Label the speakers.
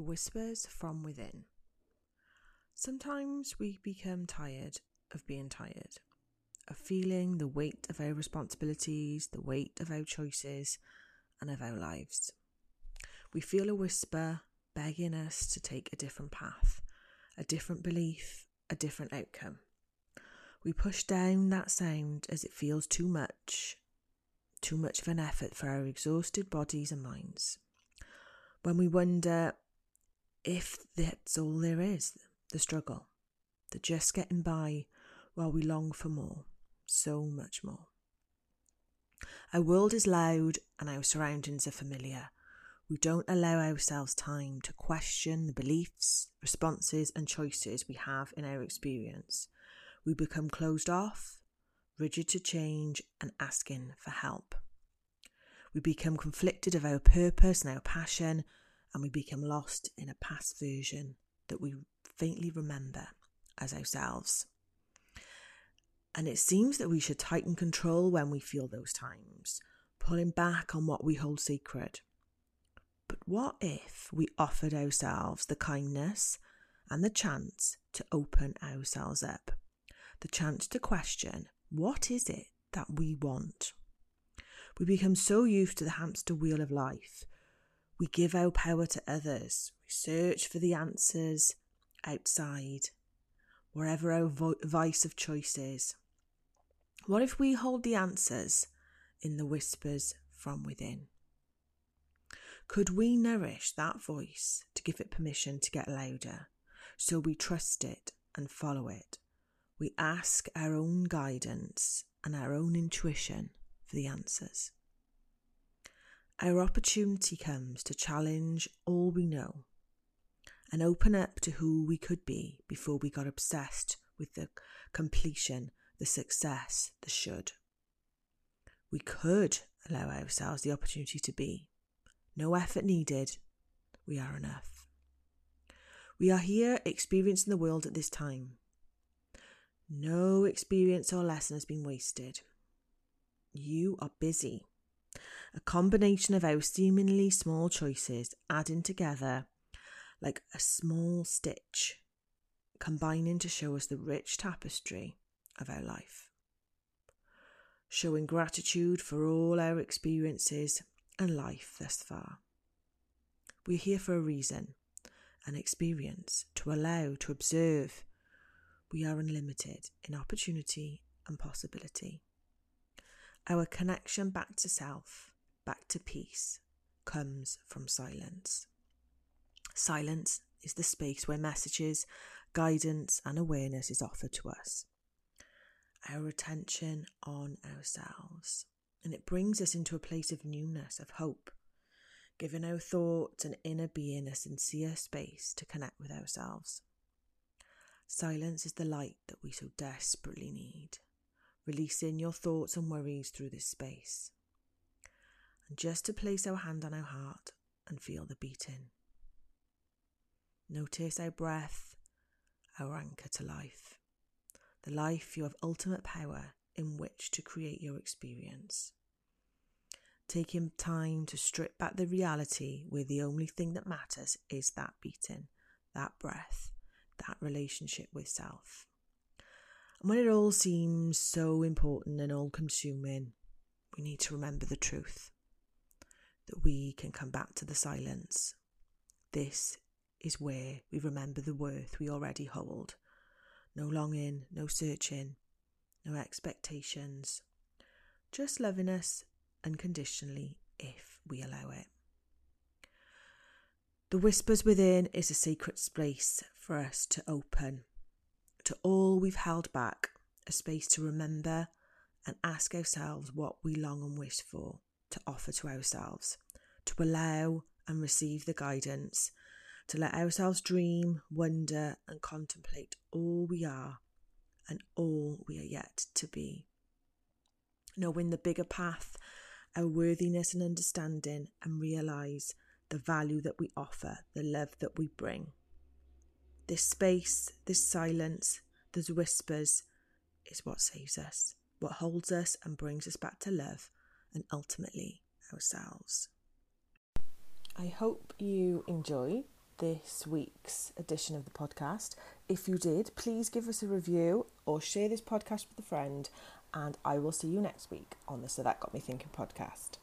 Speaker 1: whispers from within. Sometimes we become tired of being tired, of feeling the weight of our responsibilities, the weight of our choices, and of our lives. We feel a whisper begging us to take a different path, a different belief, a different outcome. We push down that sound as it feels too much, too much of an effort for our exhausted bodies and minds. When we wonder if that's all there is, the struggle, the just getting by while we long for more, so much more. Our world is loud and our surroundings are familiar. We don't allow ourselves time to question the beliefs, responses, and choices we have in our experience. We become closed off, rigid to change, and asking for help. We become conflicted of our purpose and our passion, and we become lost in a past version that we faintly remember as ourselves. And it seems that we should tighten control when we feel those times, pulling back on what we hold sacred. But what if we offered ourselves the kindness and the chance to open ourselves up? The chance to question what is it that we want? We become so used to the hamster wheel of life. We give our power to others. We search for the answers outside, wherever our vo- vice of choice is. What if we hold the answers in the whispers from within? Could we nourish that voice to give it permission to get louder so we trust it and follow it? We ask our own guidance and our own intuition for the answers. Our opportunity comes to challenge all we know and open up to who we could be before we got obsessed with the completion the success, the should. We could allow ourselves the opportunity to be. No effort needed. We are enough. We are here experiencing the world at this time. No experience or lesson has been wasted. You are busy. A combination of our seemingly small choices adding together like a small stitch, combining to show us the rich tapestry of our life. Showing gratitude for all our experiences and life thus far. We're here for a reason, an experience to allow, to observe. We are unlimited in opportunity and possibility. Our connection back to self, back to peace, comes from silence. Silence is the space where messages, guidance, and awareness is offered to us our attention on ourselves. And it brings us into a place of newness, of hope, giving our thoughts and inner being a sincere space to connect with ourselves. Silence is the light that we so desperately need, releasing your thoughts and worries through this space. Just to place our hand on our heart and feel the beating. Notice our breath, our anchor to life the life you have ultimate power in which to create your experience. Taking time to strip back the reality where the only thing that matters is that beating, that breath, that relationship with self. And when it all seems so important and all consuming, we need to remember the truth that we can come back to the silence. This is where we remember the worth we already hold no longing, no searching, no expectations, just loving us unconditionally if we allow it. The whispers within is a sacred space for us to open to all we've held back, a space to remember and ask ourselves what we long and wish for to offer to ourselves, to allow and receive the guidance to let ourselves dream, wonder, and contemplate all we are and all we are yet to be. Knowing the bigger path, our worthiness and understanding, and realize the value that we offer, the love that we bring. This space, this silence, those whispers is what saves us, what holds us and brings us back to love and ultimately ourselves. I hope you enjoy this week's edition of the podcast. If you did, please give us a review or share this podcast with a friend, and I will see you next week on the So That Got Me Thinking podcast.